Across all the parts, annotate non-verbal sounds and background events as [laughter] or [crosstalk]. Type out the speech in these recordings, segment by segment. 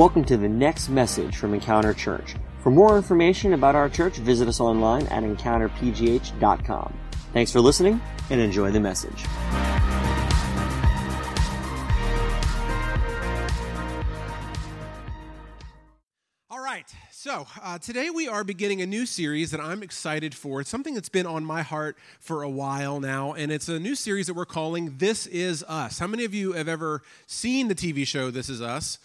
Welcome to the next message from Encounter Church. For more information about our church, visit us online at encounterpgh.com. Thanks for listening and enjoy the message. All right, so uh, today we are beginning a new series that I'm excited for. It's something that's been on my heart for a while now, and it's a new series that we're calling This Is Us. How many of you have ever seen the TV show This Is Us?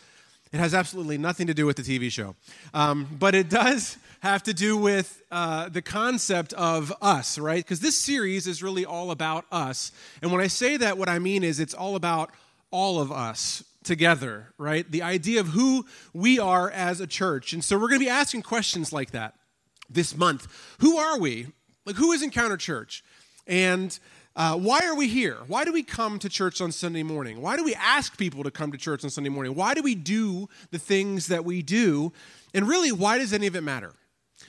It has absolutely nothing to do with the TV show. Um, but it does have to do with uh, the concept of us, right? Because this series is really all about us. And when I say that, what I mean is it's all about all of us together, right? The idea of who we are as a church. And so we're going to be asking questions like that this month. Who are we? Like, who is Encounter Church? And uh, why are we here? Why do we come to church on Sunday morning? Why do we ask people to come to church on Sunday morning? Why do we do the things that we do? And really, why does any of it matter?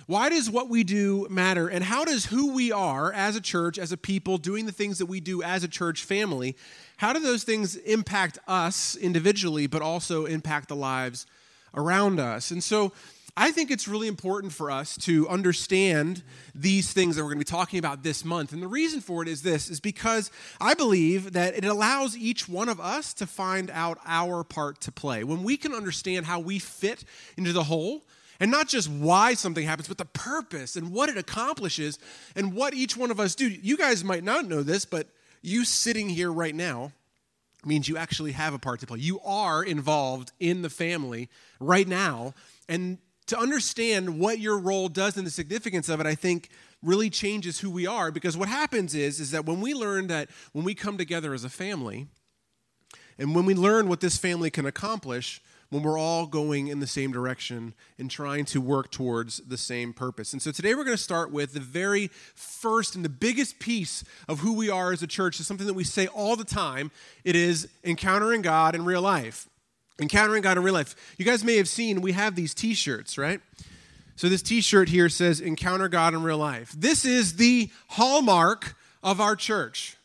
Why does what we do matter? And how does who we are as a church, as a people, doing the things that we do as a church family, how do those things impact us individually, but also impact the lives around us? And so I think it's really important for us to understand these things that we're going to be talking about this month. And the reason for it is this is because I believe that it allows each one of us to find out our part to play. When we can understand how we fit into the whole, and not just why something happens, but the purpose and what it accomplishes and what each one of us do. You guys might not know this, but you sitting here right now means you actually have a part to play. You are involved in the family right now. And to understand what your role does and the significance of it, I think really changes who we are because what happens is is that when we learn that when we come together as a family and when we learn what this family can accomplish when we're all going in the same direction and trying to work towards the same purpose. And so today we're going to start with the very first and the biggest piece of who we are as a church is something that we say all the time. It is encountering God in real life. Encountering God in real life. You guys may have seen we have these t shirts, right? So this t shirt here says Encounter God in real life. This is the hallmark of our church.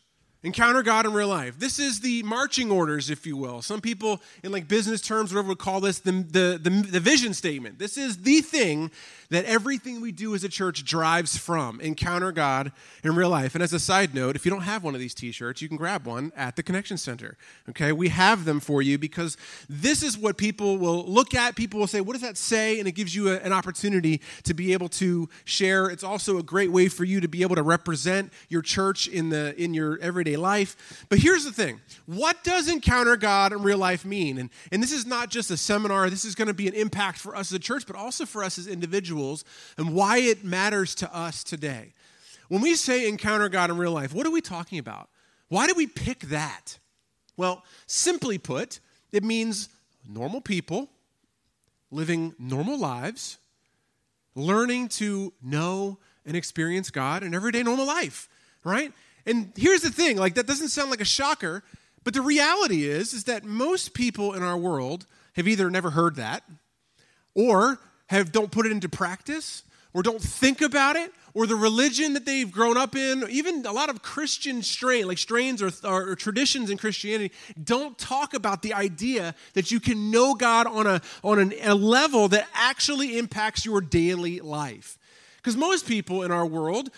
Encounter God in real life. This is the marching orders, if you will. Some people, in like business terms, whatever would call this, the, the, the, the vision statement. This is the thing that everything we do as a church drives from encounter God in real life. And as a side note, if you don't have one of these t shirts, you can grab one at the Connection Center. Okay, we have them for you because this is what people will look at. People will say, What does that say? And it gives you a, an opportunity to be able to share. It's also a great way for you to be able to represent your church in, the, in your everyday life. But here's the thing what does encounter God in real life mean? And, and this is not just a seminar, this is going to be an impact for us as a church, but also for us as individuals and why it matters to us today. When we say encounter God in real life, what are we talking about? Why do we pick that? Well, simply put, it means normal people living normal lives, learning to know and experience God in everyday normal life, right? And here's the thing, like that doesn't sound like a shocker, but the reality is is that most people in our world have either never heard that or have don't put it into practice or don't think about it or the religion that they've grown up in even a lot of christian strain like strains or, or, traditions in christianity don't talk about the idea that you can know god on a on an, a level that actually impacts your daily life because most people in our world,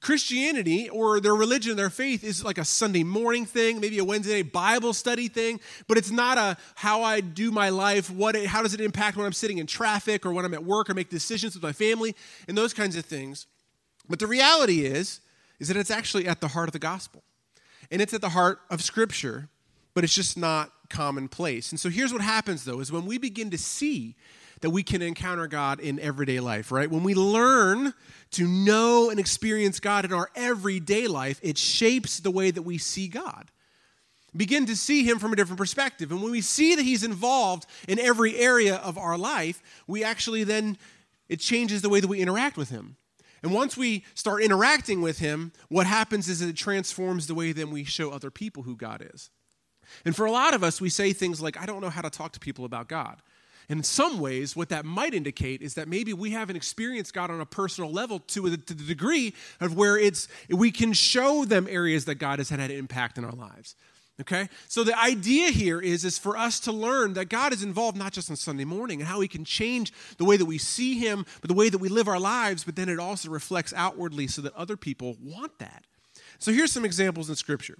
Christianity or their religion, their faith is like a Sunday morning thing, maybe a Wednesday Bible study thing, but it's not a how I do my life, what it, how does it impact when I'm sitting in traffic or when I'm at work or make decisions with my family and those kinds of things. But the reality is, is that it's actually at the heart of the gospel. And it's at the heart of Scripture, but it's just not commonplace. And so here's what happens though, is when we begin to see that we can encounter God in everyday life, right? When we learn to know and experience God in our everyday life, it shapes the way that we see God. Begin to see Him from a different perspective. And when we see that He's involved in every area of our life, we actually then, it changes the way that we interact with Him. And once we start interacting with Him, what happens is it transforms the way then we show other people who God is. And for a lot of us, we say things like, I don't know how to talk to people about God. In some ways, what that might indicate is that maybe we haven't experienced God on a personal level to, to the degree of where it's we can show them areas that God has had an impact in our lives. Okay? So the idea here is, is for us to learn that God is involved not just on Sunday morning and how he can change the way that we see him, but the way that we live our lives, but then it also reflects outwardly so that other people want that. So here's some examples in Scripture.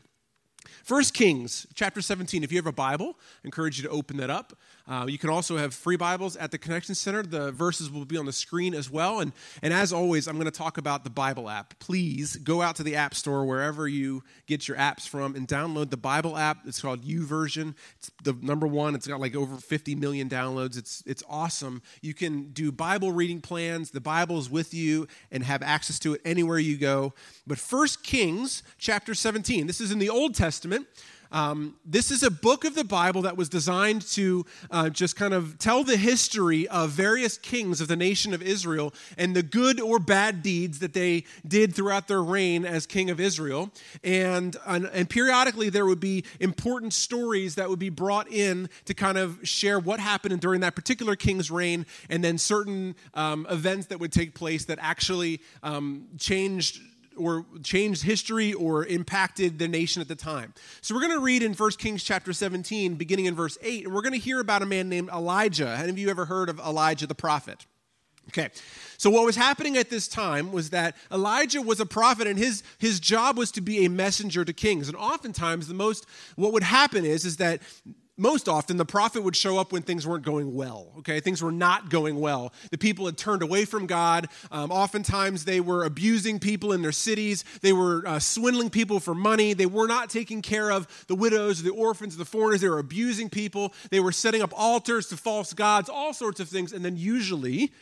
First Kings chapter 17. If you have a Bible, I encourage you to open that up. Uh, you can also have free Bibles at the Connection Center. The verses will be on the screen as well. And, and as always, I'm going to talk about the Bible app. Please go out to the App Store, wherever you get your apps from, and download the Bible app. It's called YouVersion. It's the number one. It's got like over 50 million downloads. It's, it's awesome. You can do Bible reading plans. The Bible is with you and have access to it anywhere you go. But First Kings chapter 17, this is in the Old Testament. Um, this is a book of the Bible that was designed to uh, just kind of tell the history of various kings of the nation of Israel and the good or bad deeds that they did throughout their reign as king of Israel. And, and, and periodically there would be important stories that would be brought in to kind of share what happened during that particular king's reign and then certain um, events that would take place that actually um, changed or changed history or impacted the nation at the time. So we're going to read in 1 Kings chapter 17, beginning in verse 8, and we're going to hear about a man named Elijah. Of you ever heard of Elijah the prophet? Okay, so what was happening at this time was that Elijah was a prophet, and his, his job was to be a messenger to kings. And oftentimes, the most what would happen is is that most often the prophet would show up when things weren't going well okay? Things were not going well. The people had turned away from god. Um, oftentimes they were abusing people in their cities. They were uh, swindling people for money. They were not taking care of the widows the orphans the foreigners. They were abusing people. They were setting up altars to false gods all sorts of things. And then usually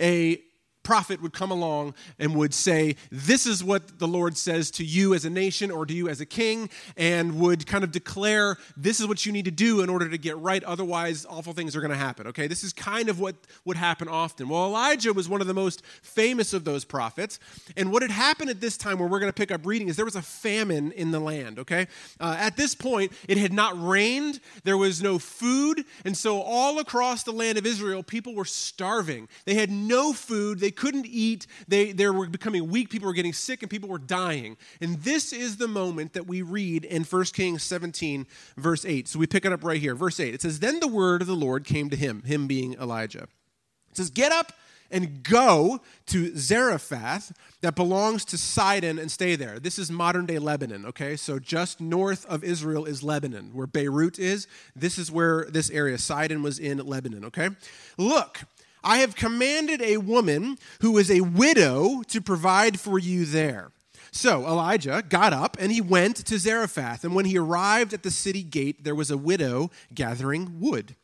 a prophet would come along and would say, This is what the Lord says to you as a nation or to you as a king, and would kind of declare, This is what you need to do in order to get right. Otherwise, awful things are going to happen. Okay, this is kind of what would happen often. Well, Elijah was one of the most famous of those prophets. And what had happened at this time, where we're going to pick up reading, is there was a famine in the land. Okay, uh, at this point, it had not rained, there was no food, and so all across the land of Israel, people were starving. They had no food. They couldn't eat. They, they were becoming weak. People were getting sick and people were dying. And this is the moment that we read in 1 Kings 17, verse 8. So we pick it up right here. Verse 8. It says, Then the word of the Lord came to him, him being Elijah. It says, Get up and go to Zarephath that belongs to Sidon and stay there. This is modern day Lebanon, okay? So just north of Israel is Lebanon, where Beirut is. This is where this area, Sidon, was in Lebanon, okay? Look, I have commanded a woman who is a widow to provide for you there. So Elijah got up and he went to Zarephath. And when he arrived at the city gate, there was a widow gathering wood.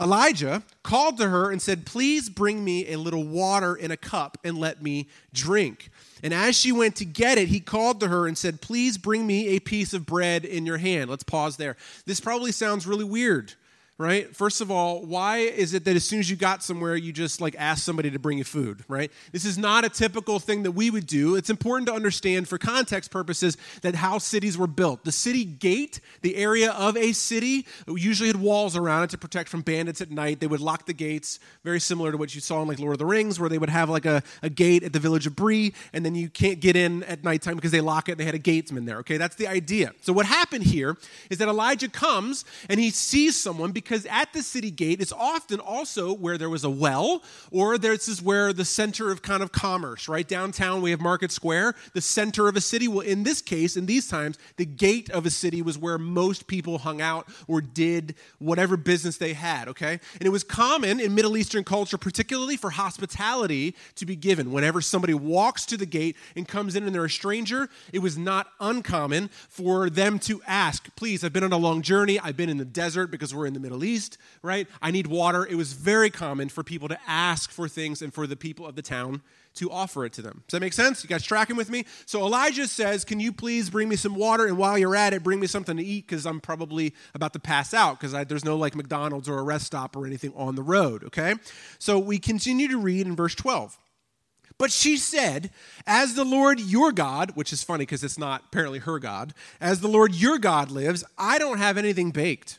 Elijah called to her and said, Please bring me a little water in a cup and let me drink. And as she went to get it, he called to her and said, Please bring me a piece of bread in your hand. Let's pause there. This probably sounds really weird right? First of all, why is it that as soon as you got somewhere, you just like ask somebody to bring you food, right? This is not a typical thing that we would do. It's important to understand for context purposes that how cities were built. The city gate, the area of a city, usually had walls around it to protect from bandits at night. They would lock the gates, very similar to what you saw in like Lord of the Rings, where they would have like a, a gate at the village of Bree, and then you can't get in at nighttime because they lock it. They had a gatesman there, okay? That's the idea. So what happened here is that Elijah comes and he sees someone because at the city gate is often also where there was a well, or this is where the center of kind of commerce, right? Downtown, we have Market Square, the center of a city. Well, in this case, in these times, the gate of a city was where most people hung out or did whatever business they had, okay? And it was common in Middle Eastern culture, particularly for hospitality to be given. Whenever somebody walks to the gate and comes in and they're a stranger, it was not uncommon for them to ask, Please, I've been on a long journey. I've been in the desert because we're in the Middle East right? I need water. It was very common for people to ask for things and for the people of the town to offer it to them. Does that make sense? You guys tracking with me? So Elijah says, Can you please bring me some water? And while you're at it, bring me something to eat because I'm probably about to pass out because there's no like McDonald's or a rest stop or anything on the road, okay? So we continue to read in verse 12. But she said, As the Lord your God, which is funny because it's not apparently her God, as the Lord your God lives, I don't have anything baked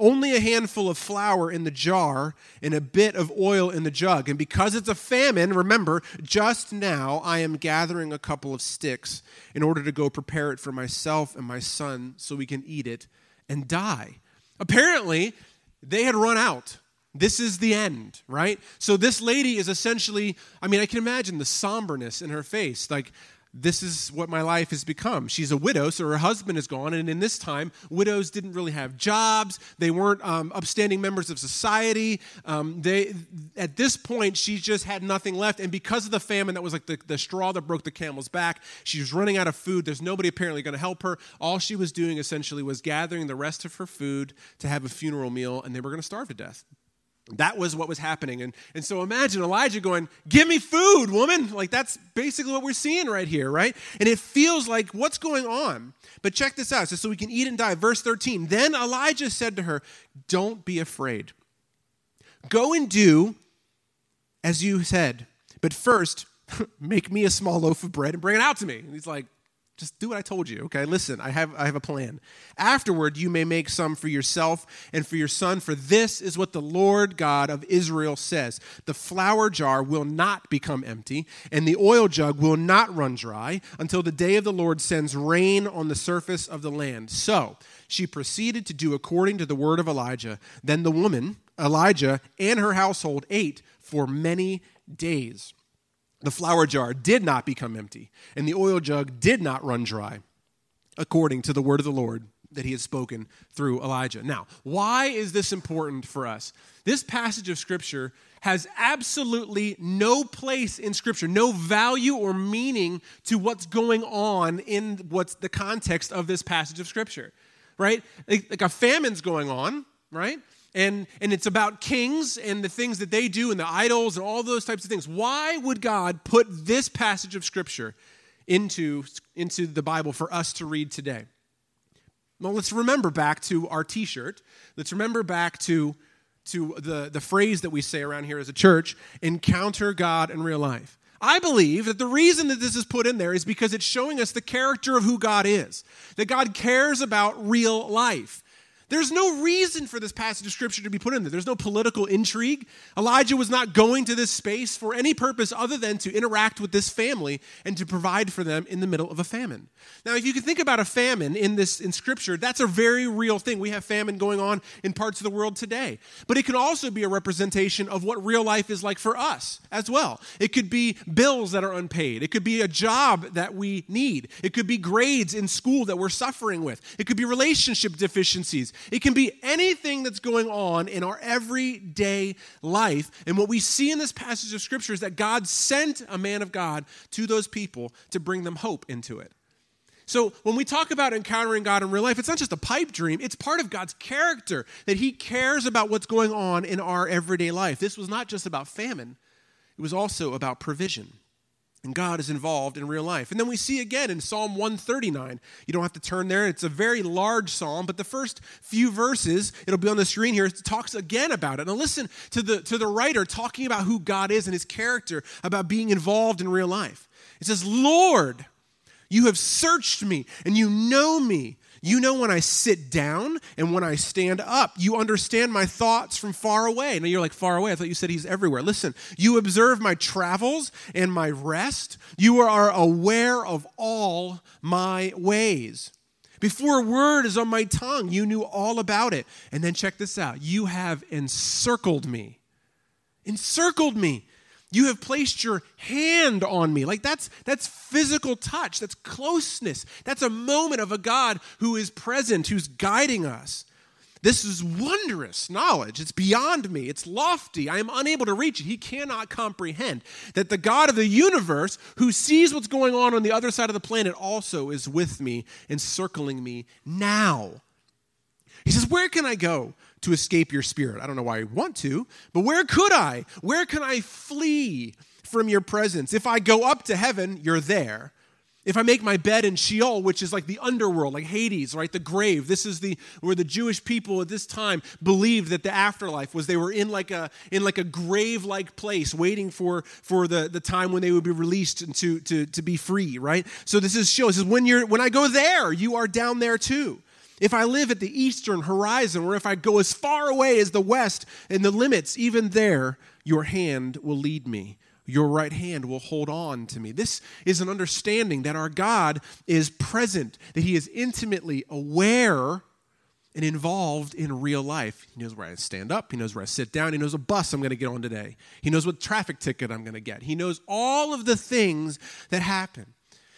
only a handful of flour in the jar and a bit of oil in the jug. And because it's a famine, remember, just now I am gathering a couple of sticks in order to go prepare it for myself and my son so we can eat it and die. Apparently, they had run out. This is the end, right? So this lady is essentially, I mean, I can imagine the somberness in her face. Like, this is what my life has become. She's a widow, so her husband is gone. And in this time, widows didn't really have jobs. They weren't um, upstanding members of society. Um, they, at this point, she just had nothing left. And because of the famine, that was like the, the straw that broke the camel's back. She was running out of food. There's nobody apparently going to help her. All she was doing essentially was gathering the rest of her food to have a funeral meal, and they were going to starve to death. That was what was happening. And, and so imagine Elijah going, Give me food, woman. Like that's basically what we're seeing right here, right? And it feels like what's going on. But check this out. So, we can eat and die. Verse 13. Then Elijah said to her, Don't be afraid. Go and do as you said. But first, [laughs] make me a small loaf of bread and bring it out to me. And he's like, just do what I told you, okay? Listen, I have, I have a plan. Afterward, you may make some for yourself and for your son, for this is what the Lord God of Israel says The flour jar will not become empty, and the oil jug will not run dry until the day of the Lord sends rain on the surface of the land. So she proceeded to do according to the word of Elijah. Then the woman, Elijah, and her household ate for many days. The flour jar did not become empty, and the oil jug did not run dry, according to the word of the Lord that he had spoken through Elijah. Now, why is this important for us? This passage of Scripture has absolutely no place in Scripture, no value or meaning to what's going on in what's the context of this passage of Scripture, right? Like, like a famine's going on, right? And, and it's about kings and the things that they do and the idols and all those types of things. Why would God put this passage of Scripture into, into the Bible for us to read today? Well, let's remember back to our t shirt. Let's remember back to, to the, the phrase that we say around here as a church encounter God in real life. I believe that the reason that this is put in there is because it's showing us the character of who God is, that God cares about real life. There's no reason for this passage of scripture to be put in there. There's no political intrigue. Elijah was not going to this space for any purpose other than to interact with this family and to provide for them in the middle of a famine. Now, if you can think about a famine in this in scripture, that's a very real thing. We have famine going on in parts of the world today. But it can also be a representation of what real life is like for us as well. It could be bills that are unpaid. It could be a job that we need. It could be grades in school that we're suffering with. It could be relationship deficiencies. It can be anything that's going on in our everyday life. And what we see in this passage of Scripture is that God sent a man of God to those people to bring them hope into it. So when we talk about encountering God in real life, it's not just a pipe dream, it's part of God's character that He cares about what's going on in our everyday life. This was not just about famine, it was also about provision. And God is involved in real life. And then we see again in Psalm 139. You don't have to turn there. It's a very large psalm, but the first few verses, it'll be on the screen here, talks again about it. Now listen to the, to the writer talking about who God is and his character, about being involved in real life. It says, Lord, you have searched me and you know me. You know when I sit down and when I stand up. You understand my thoughts from far away. Now you're like, far away? I thought you said he's everywhere. Listen, you observe my travels and my rest. You are aware of all my ways. Before a word is on my tongue, you knew all about it. And then check this out you have encircled me. Encircled me you have placed your hand on me. Like that's that's physical touch, that's closeness. That's a moment of a God who is present, who's guiding us. This is wondrous knowledge. It's beyond me. It's lofty. I am unable to reach it. He cannot comprehend that the God of the universe, who sees what's going on on the other side of the planet, also is with me, encircling me now. He says, Where can I go to escape your spirit? I don't know why I want to, but where could I? Where can I flee from your presence? If I go up to heaven, you're there. If I make my bed in Sheol, which is like the underworld, like Hades, right, the grave. This is the where the Jewish people at this time believed that the afterlife was they were in like a in like a grave-like place, waiting for for the, the time when they would be released and to, to, to be free, right? So this is Sheol. It says, when you're when I go there, you are down there too. If I live at the eastern horizon, or if I go as far away as the west in the limits, even there, your hand will lead me. Your right hand will hold on to me. This is an understanding that our God is present, that He is intimately aware and involved in real life. He knows where I stand up. He knows where I sit down. He knows a bus I'm going to get on today. He knows what traffic ticket I'm going to get. He knows all of the things that happen.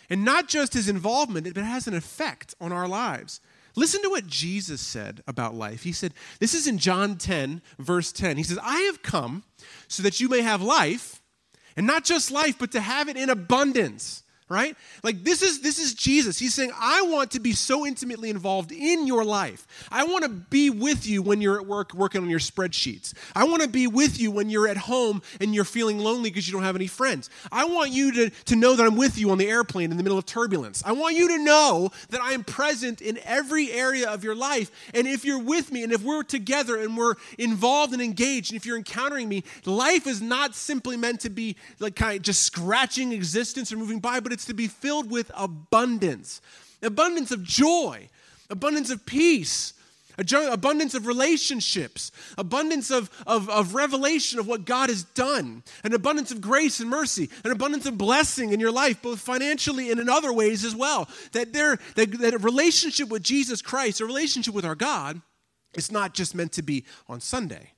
And not just his involvement, but it has an effect on our lives. Listen to what Jesus said about life. He said, This is in John 10, verse 10. He says, I have come so that you may have life, and not just life, but to have it in abundance right? Like this is this is jesus. He's saying i want to be so intimately involved in your life. I want to be with you when you're at work working on your spreadsheets. I want to be with you when you're at home and you're feeling lonely because you don't have any friends. I want you to, to know that i'm with you on the airplane in the middle of turbulence. I want you to know that i am present in every area of your life. And if you're with me and if we're together and we're involved and engaged and if you're encountering me life is not simply meant to be like kind of just scratching existence or moving by but it's to be filled with abundance abundance of joy, abundance of peace, abundance of relationships, abundance of, of, of, revelation of what God has done, an abundance of grace and mercy, an abundance of blessing in your life, both financially and in other ways as well. That, there, that, that a relationship with Jesus Christ, a relationship with our God, it's not just meant to be on Sunday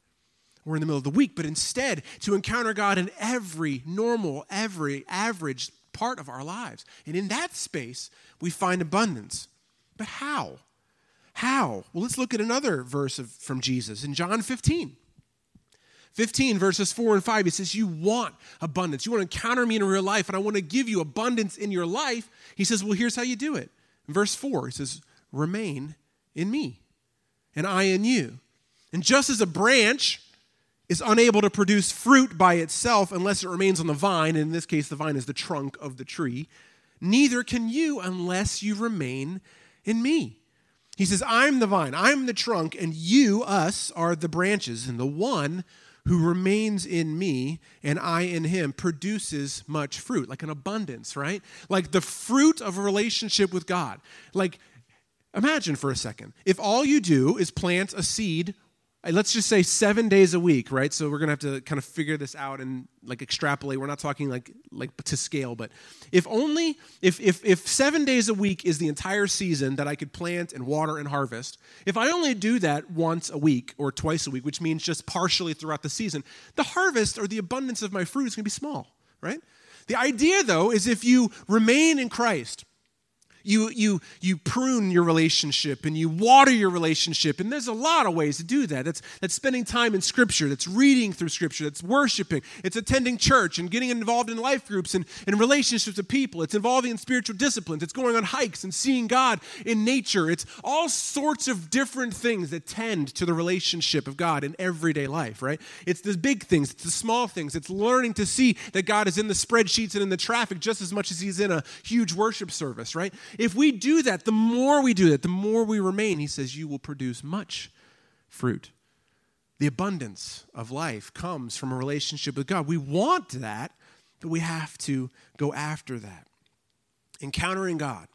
or in the middle of the week, but instead to encounter God in every normal, every average part of our lives. And in that space, we find abundance. But how? How? Well, let's look at another verse of, from Jesus in John 15. 15 verses 4 and 5 he says you want abundance you want to encounter me in real life and i want to give you abundance in your life he says well here's how you do it in verse 4 he says remain in me and i in you and just as a branch is unable to produce fruit by itself unless it remains on the vine, and in this case, the vine is the trunk of the tree, neither can you unless you remain in me. He says, I'm the vine, I'm the trunk, and you, us, are the branches, and the one who remains in me and I in him produces much fruit, like an abundance, right? Like the fruit of a relationship with God. Like, imagine for a second if all you do is plant a seed let's just say seven days a week, right? So we're gonna have to kind of figure this out and like extrapolate. We're not talking like like to scale, but if only if if if seven days a week is the entire season that I could plant and water and harvest, if I only do that once a week or twice a week, which means just partially throughout the season, the harvest or the abundance of my fruit is gonna be small, right? The idea though is if you remain in Christ you, you, you prune your relationship and you water your relationship. And there's a lot of ways to do that. That's, that's spending time in Scripture, that's reading through Scripture, that's worshiping, it's attending church and getting involved in life groups and, and relationships with people. It's involving in spiritual disciplines. It's going on hikes and seeing God in nature. It's all sorts of different things that tend to the relationship of God in everyday life, right? It's the big things, it's the small things. It's learning to see that God is in the spreadsheets and in the traffic just as much as He's in a huge worship service, right? If we do that, the more we do that, the more we remain, he says, you will produce much fruit. The abundance of life comes from a relationship with God. We want that, but we have to go after that. Encountering God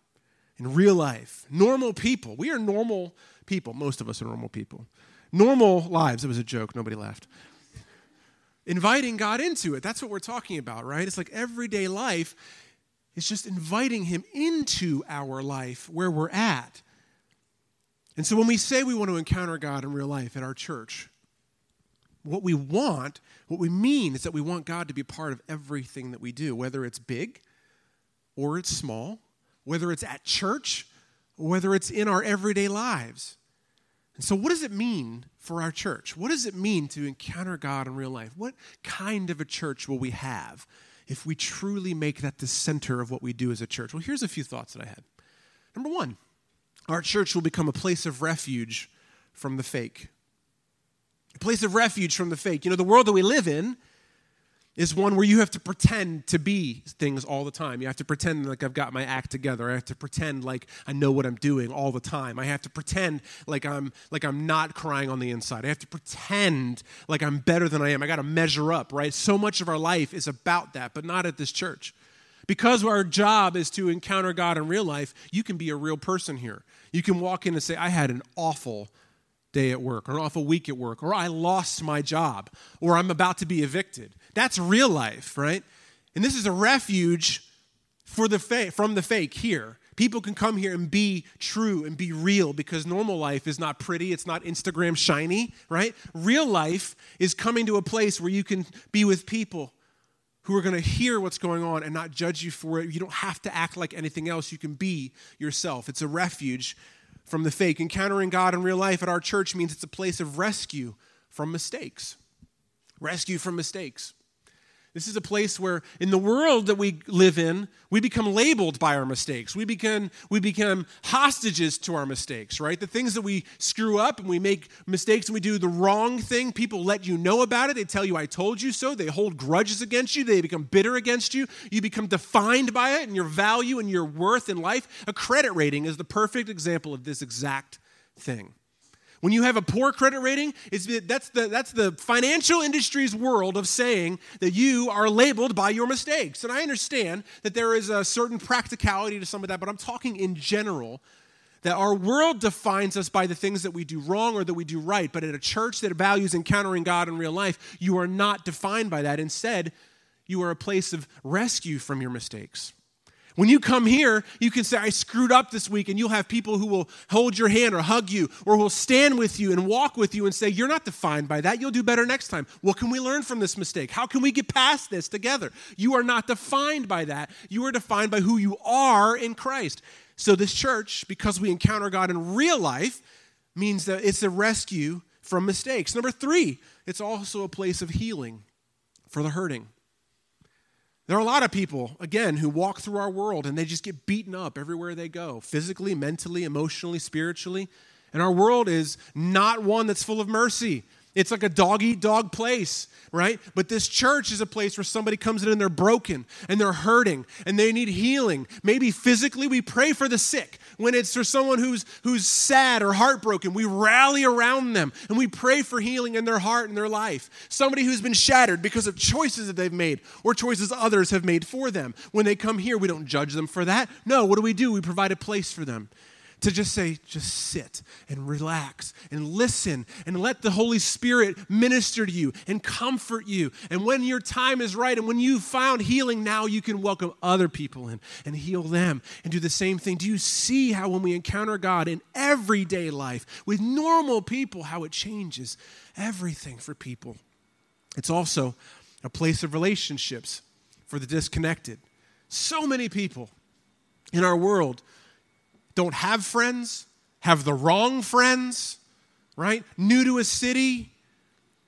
in real life, normal people. We are normal people. Most of us are normal people. Normal lives. It was a joke. Nobody laughed. Inviting God into it. That's what we're talking about, right? It's like everyday life it's just inviting Him into our life where we're at. And so when we say we want to encounter God in real life at our church, what we want, what we mean is that we want God to be part of everything that we do, whether it's big or it's small, whether it's at church whether it's in our everyday lives. And so, what does it mean for our church? What does it mean to encounter God in real life? What kind of a church will we have? If we truly make that the center of what we do as a church? Well, here's a few thoughts that I had. Number one, our church will become a place of refuge from the fake. A place of refuge from the fake. You know, the world that we live in is one where you have to pretend to be things all the time. You have to pretend like I've got my act together. I have to pretend like I know what I'm doing all the time. I have to pretend like I'm like I'm not crying on the inside. I have to pretend like I'm better than I am. I got to measure up, right? So much of our life is about that, but not at this church. Because our job is to encounter God in real life, you can be a real person here. You can walk in and say, I had an awful day at work, or an awful week at work, or I lost my job, or I'm about to be evicted. That's real life, right? And this is a refuge for the fa- from the fake here. People can come here and be true and be real because normal life is not pretty, it's not Instagram shiny, right? Real life is coming to a place where you can be with people who are going to hear what's going on and not judge you for it. You don't have to act like anything else. You can be yourself. It's a refuge from the fake. Encountering God in real life at our church means it's a place of rescue from mistakes. Rescue from mistakes. This is a place where, in the world that we live in, we become labeled by our mistakes. We become, we become hostages to our mistakes, right? The things that we screw up and we make mistakes and we do the wrong thing, people let you know about it. They tell you, I told you so. They hold grudges against you. They become bitter against you. You become defined by it and your value and your worth in life. A credit rating is the perfect example of this exact thing. When you have a poor credit rating, it's, that's, the, that's the financial industry's world of saying that you are labeled by your mistakes. And I understand that there is a certain practicality to some of that, but I'm talking in general that our world defines us by the things that we do wrong or that we do right. But at a church that values encountering God in real life, you are not defined by that. Instead, you are a place of rescue from your mistakes. When you come here, you can say, I screwed up this week, and you'll have people who will hold your hand or hug you or will stand with you and walk with you and say, You're not defined by that. You'll do better next time. What can we learn from this mistake? How can we get past this together? You are not defined by that. You are defined by who you are in Christ. So, this church, because we encounter God in real life, means that it's a rescue from mistakes. Number three, it's also a place of healing for the hurting. There are a lot of people, again, who walk through our world and they just get beaten up everywhere they go, physically, mentally, emotionally, spiritually. And our world is not one that's full of mercy. It's like a dog eat dog place, right? But this church is a place where somebody comes in and they're broken and they're hurting and they need healing. Maybe physically, we pray for the sick. When it's for someone who's, who's sad or heartbroken, we rally around them and we pray for healing in their heart and their life. Somebody who's been shattered because of choices that they've made or choices others have made for them. When they come here, we don't judge them for that. No, what do we do? We provide a place for them to just say, just sit and relax and listen and let the Holy Spirit minister to you and comfort you. And when your time is right and when you've found healing, now you can welcome other people in and heal them and do the same thing. Do you see how when we encounter God in everyday life with normal people, how it changes everything for people? It's also a place of relationships for the disconnected. So many people in our world don't have friends, have the wrong friends, right? New to a city.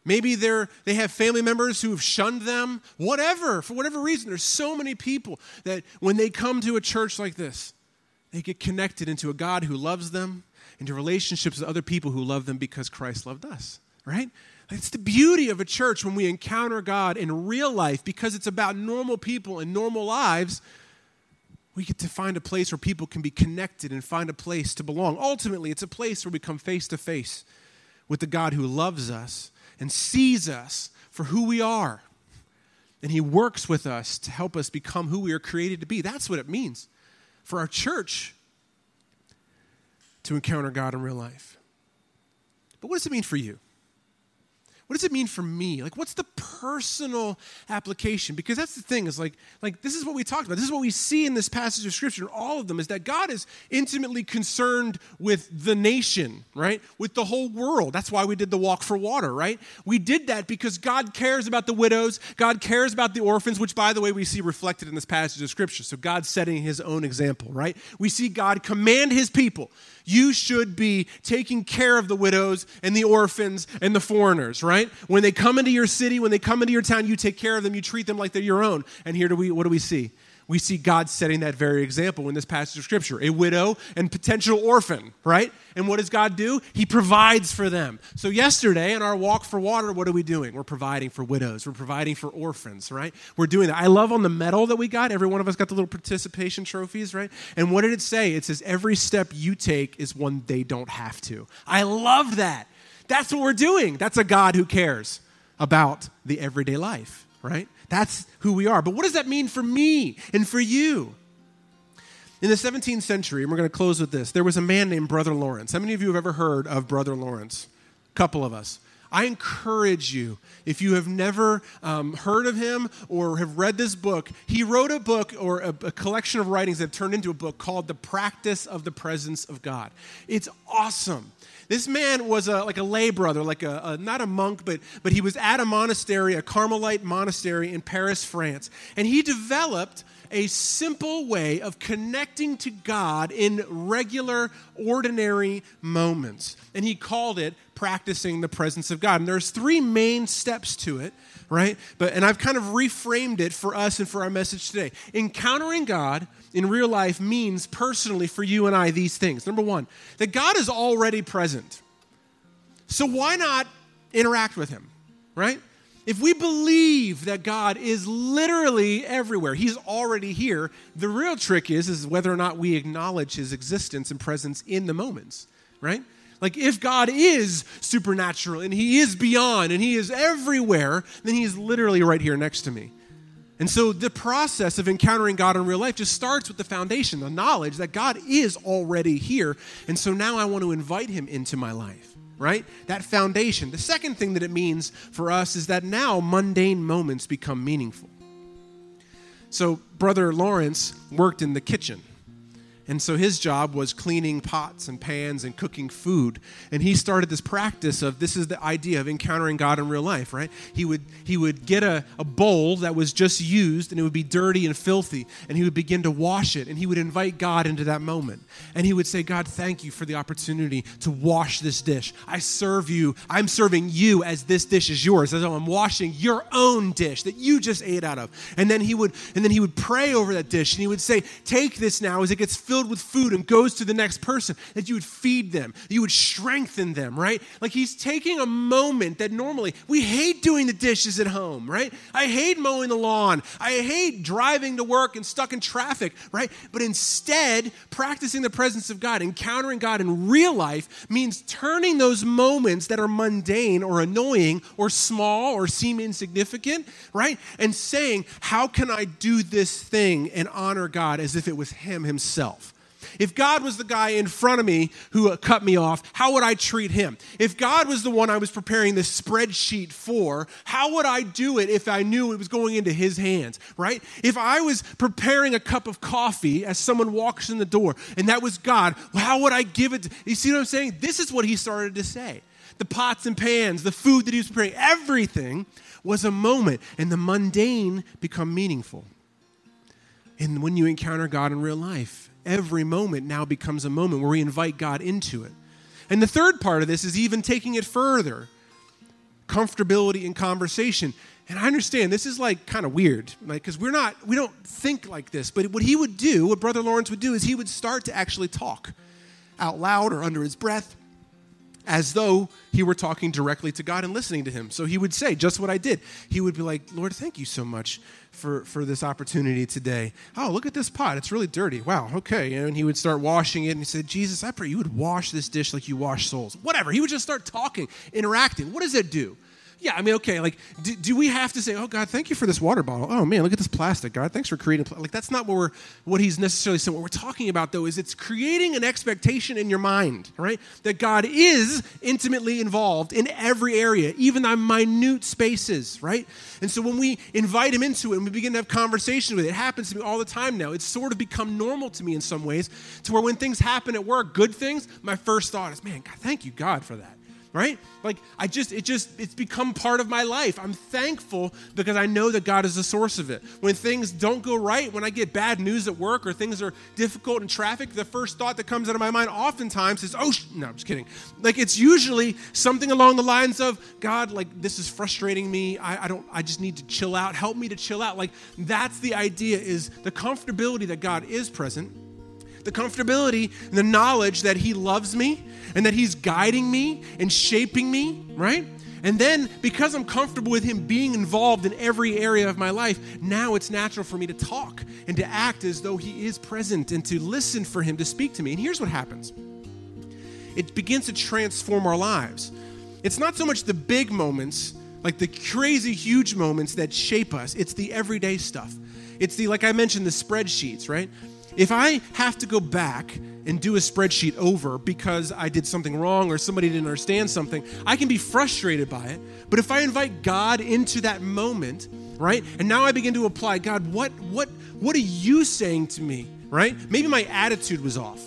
Maybe they're, they have family members who have shunned them. Whatever, for whatever reason, there's so many people that when they come to a church like this, they get connected into a God who loves them, into relationships with other people who love them because Christ loved us, right? It's the beauty of a church when we encounter God in real life because it's about normal people and normal lives we get to find a place where people can be connected and find a place to belong. Ultimately, it's a place where we come face to face with the God who loves us and sees us for who we are. And He works with us to help us become who we are created to be. That's what it means for our church to encounter God in real life. But what does it mean for you? What does it mean for me? Like, what's the personal application? Because that's the thing is like, like this is what we talked about. This is what we see in this passage of scripture, all of them, is that God is intimately concerned with the nation, right? With the whole world. That's why we did the walk for water, right? We did that because God cares about the widows, God cares about the orphans, which by the way we see reflected in this passage of scripture. So God's setting his own example, right? We see God command his people you should be taking care of the widows and the orphans and the foreigners, right? When they come into your city, when they come into your town, you take care of them, you treat them like they're your own. And here do we what do we see? we see God setting that very example in this passage of Scripture a widow and potential orphan, right? And what does God do? He provides for them. So, yesterday in our walk for water, what are we doing? We're providing for widows, we're providing for orphans, right? We're doing that. I love on the medal that we got, every one of us got the little participation trophies, right? And what did it say? It says, every step you take is one they don't have to. I love that. That's what we're doing. That's a God who cares about the everyday life, right? That's who we are. But what does that mean for me and for you? In the 17th century, and we're going to close with this, there was a man named Brother Lawrence. How many of you have ever heard of Brother Lawrence? A couple of us. I encourage you, if you have never um, heard of him or have read this book, he wrote a book or a, a, collection of writings that turned into a book called The Practice of the Presence of God. It's awesome. This man was a, like a lay brother, like a, a, not a monk, but, but he was at a monastery, a Carmelite monastery in Paris, France. And he developed a simple way of connecting to God in regular, ordinary moments. And he called it practicing the presence of God. And there's three main steps to it, right? But and I've kind of reframed it for us and for our message today. Encountering God in real life means personally for you and I these things. Number 1, that God is already present. So why not interact with him, right? If we believe that God is literally everywhere, He's already here, the real trick is, is whether or not we acknowledge His existence and presence in the moments, right? Like, if God is supernatural and He is beyond and He is everywhere, then He is literally right here next to me. And so the process of encountering God in real life just starts with the foundation, the knowledge that God is already here. And so now I want to invite Him into my life right? That foundation. The second thing that it means for us is that now mundane moments become meaningful. So, Brother Lawrence worked in the kitchen. And so his job was cleaning pots and pans and cooking food. And he started this practice of this is the idea of encountering God in real life, right? He would he would get a, a bowl that was just used and it would be dirty and filthy, and he would begin to wash it, and he would invite God into that moment. And he would say, God, thank you for the opportunity to wash this dish. I serve you, I'm serving you as this dish is yours, as I'm washing your own dish that you just ate out of. And then he would and then he would pray over that dish and he would say, Take this now as it gets filled filled with food and goes to the next person, that you would feed them, you would strengthen them, right? Like he's taking a moment that normally we hate doing the dishes at home, right? I hate mowing the lawn. I hate driving to work and stuck in traffic, right? But instead, practicing the presence of God, encountering God in real life means turning those moments that are mundane or annoying or small or seem insignificant, right? And saying, How can I do this thing and honor God as if it was Him Himself? If God was the guy in front of me who cut me off, how would I treat him? If God was the one I was preparing this spreadsheet for, how would I do it if I knew it was going into his hands, right? If I was preparing a cup of coffee as someone walks in the door and that was God, how would I give it? To, you see what I'm saying? This is what he started to say. The pots and pans, the food that he was preparing, everything was a moment, and the mundane become meaningful. And when you encounter God in real life, every moment now becomes a moment where we invite God into it. And the third part of this is even taking it further comfortability in conversation. And I understand this is like kind of weird, like because we're not, we don't think like this. But what he would do, what Brother Lawrence would do, is he would start to actually talk out loud or under his breath as though he were talking directly to God and listening to him. So he would say just what I did. He would be like, Lord, thank you so much for, for this opportunity today. Oh, look at this pot. It's really dirty. Wow, okay. And he would start washing it and he said, Jesus, I pray you would wash this dish like you wash souls. Whatever. He would just start talking, interacting. What does it do? Yeah, I mean, okay, like, do, do, we have to say, oh, God, thank you for this water bottle? Oh, man, look at this plastic. God, thanks for creating, pl-. like, that's not what we're, what he's necessarily saying. What we're talking about, though, is it's creating an expectation in your mind, right? That God is intimately involved in every area, even the minute spaces, right? And so when we invite him into it and we begin to have conversations with it, it happens to me all the time now. It's sort of become normal to me in some ways, to where when things happen at work, good things, my first thought is, man, God, thank you, God, for that right? Like I just it just it's become part of my life. I'm thankful because I know that God is the source of it. When things don't go right, when I get bad news at work or things are difficult in traffic, the first thought that comes out of my mind oftentimes is, "Oh, no, I'm just kidding." Like it's usually something along the lines of, "God, like this is frustrating me. I, I don't I just need to chill out. Help me to chill out." Like that's the idea is the comfortability that God is present the comfortability and the knowledge that He loves me and that He's guiding me and shaping me, right? And then, because I'm comfortable with Him being involved in every area of my life, now it's natural for me to talk and to act as though He is present and to listen for Him to speak to me. And here's what happens it begins to transform our lives. It's not so much the big moments like the crazy huge moments that shape us. It's the everyday stuff. It's the, like I mentioned, the spreadsheets, right? If I have to go back and do a spreadsheet over because I did something wrong or somebody didn't understand something, I can be frustrated by it. But if I invite God into that moment, right? And now I begin to apply, God, what what what are you saying to me, right? Maybe my attitude was off,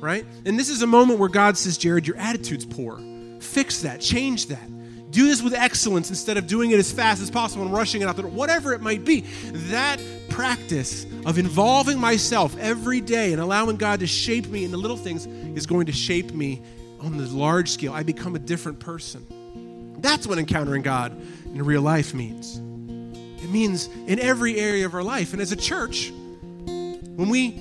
right? And this is a moment where God says, "Jared, your attitude's poor. Fix that, change that." Do this with excellence instead of doing it as fast as possible and rushing it out the door, whatever it might be. That practice of involving myself every day and allowing God to shape me in the little things is going to shape me on the large scale. I become a different person. That's what encountering God in real life means. It means in every area of our life. And as a church, when we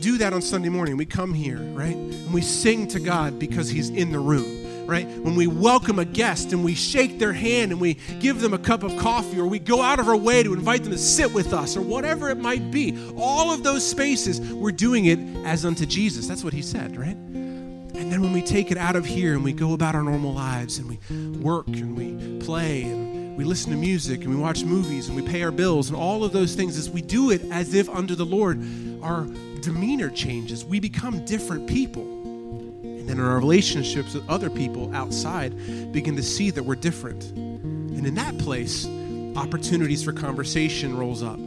do that on Sunday morning, we come here, right? And we sing to God because He's in the room right? When we welcome a guest and we shake their hand and we give them a cup of coffee or we go out of our way to invite them to sit with us or whatever it might be, all of those spaces, we're doing it as unto Jesus. That's what he said, right? And then when we take it out of here and we go about our normal lives and we work and we play and we listen to music and we watch movies and we pay our bills and all of those things, as we do it as if under the Lord, our demeanor changes. We become different people and in our relationships with other people outside begin to see that we're different. And in that place, opportunities for conversation rolls up.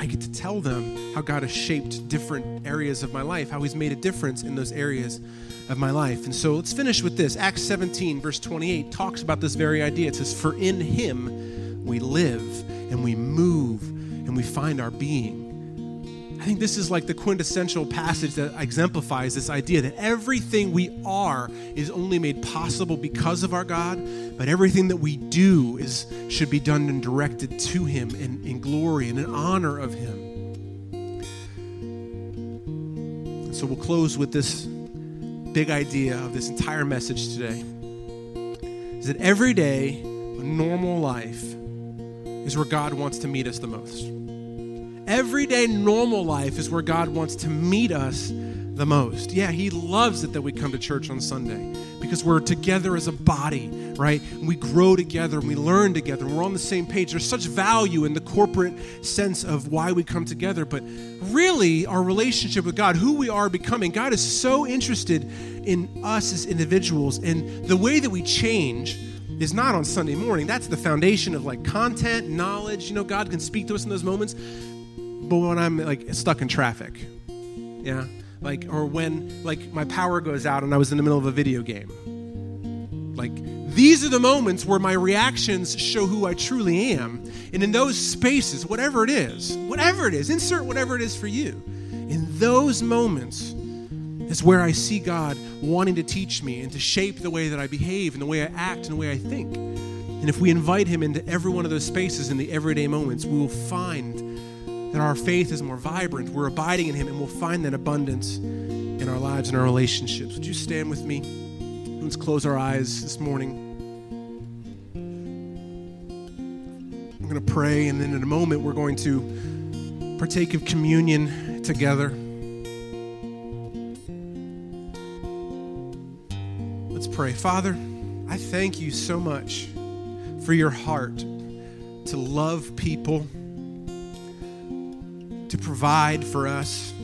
I get to tell them how God has shaped different areas of my life, how He's made a difference in those areas of my life. And so let's finish with this. Acts 17, verse 28, talks about this very idea. It says, For in Him we live and we move and we find our being. I think this is like the quintessential passage that exemplifies this idea that everything we are is only made possible because of our God, but everything that we do is should be done and directed to Him in, in glory and in honor of Him. And so we'll close with this big idea of this entire message today is that every day, a normal life, is where God wants to meet us the most everyday normal life is where God wants to meet us the most. Yeah, He loves it that we come to church on Sunday because we're together as a body, right? And we grow together and we learn together and we're on the same page. There's such value in the corporate sense of why we come together, but really our relationship with God, who we are becoming, God is so interested in us as individuals and the way that we change is not on Sunday morning. That's the foundation of like content, knowledge. You know, God can speak to us in those moments but when I'm like stuck in traffic, yeah, like or when like my power goes out and I was in the middle of a video game, like these are the moments where my reactions show who I truly am. And in those spaces, whatever it is, whatever it is, insert whatever it is for you. In those moments is where I see God wanting to teach me and to shape the way that I behave and the way I act and the way I think. And if we invite Him into every one of those spaces in the everyday moments, we will find that our faith is more vibrant. We're abiding in Him, and we'll find that abundance in our lives and our relationships. Would you stand with me? Let's close our eyes this morning. I'm going to pray, and then in a moment, we're going to partake of communion together. Let's pray. Father, I thank you so much for your heart to love people to provide for us,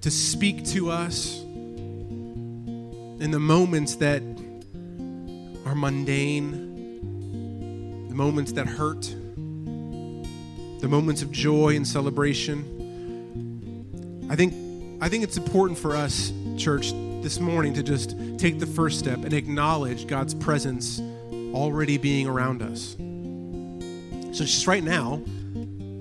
to speak to us in the moments that are mundane, the moments that hurt, the moments of joy and celebration. I think, I think it's important for us, church, this morning to just take the first step and acknowledge God's presence already being around us. So, just right now,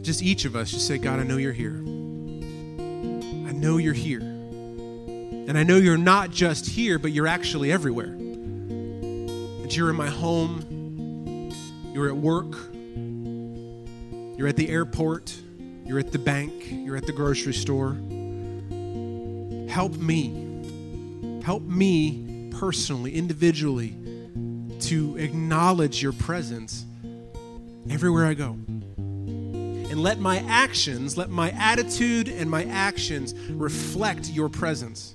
just each of us, just say, God, I know you're here. I know you're here. And I know you're not just here, but you're actually everywhere. That you're in my home, you're at work, you're at the airport, you're at the bank, you're at the grocery store. Help me. Help me personally, individually, to acknowledge your presence everywhere I go and let my actions, let my attitude and my actions reflect your presence.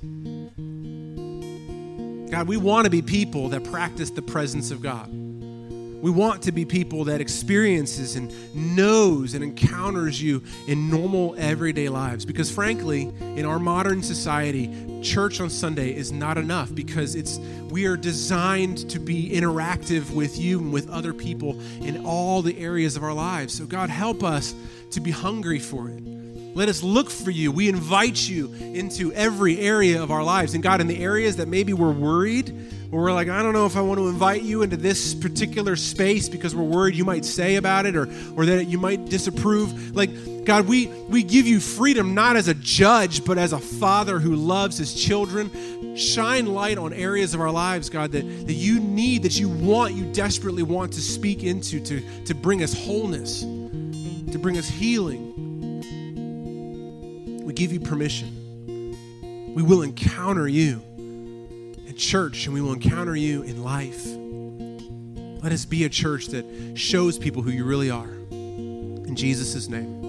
God, we want to be people that practice the presence of God. We want to be people that experiences and knows and encounters you in normal everyday lives because frankly, in our modern society, church on Sunday is not enough because it's we are designed to be interactive with you and with other people in all the areas of our lives. So God help us to be hungry for it. Let us look for you. We invite you into every area of our lives. And God, in the areas that maybe we're worried, where we're like, I don't know if I want to invite you into this particular space because we're worried you might say about it or, or that you might disapprove. Like, God, we, we give you freedom not as a judge, but as a father who loves his children. Shine light on areas of our lives, God, that, that you need, that you want, you desperately want to speak into to, to bring us wholeness, to bring us healing. We give you permission. We will encounter you in church and we will encounter you in life. Let us be a church that shows people who you really are. In Jesus' name,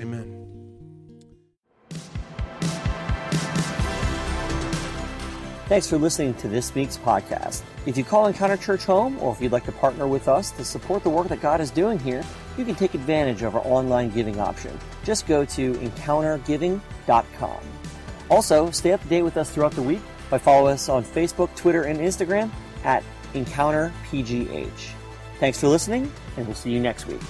amen. Thanks for listening to this week's podcast. If you call Encounter Church home, or if you'd like to partner with us to support the work that God is doing here, you can take advantage of our online giving option. Just go to encountergiving.com. Also, stay up to date with us throughout the week by following us on Facebook, Twitter, and Instagram at EncounterPGH. Thanks for listening, and we'll see you next week.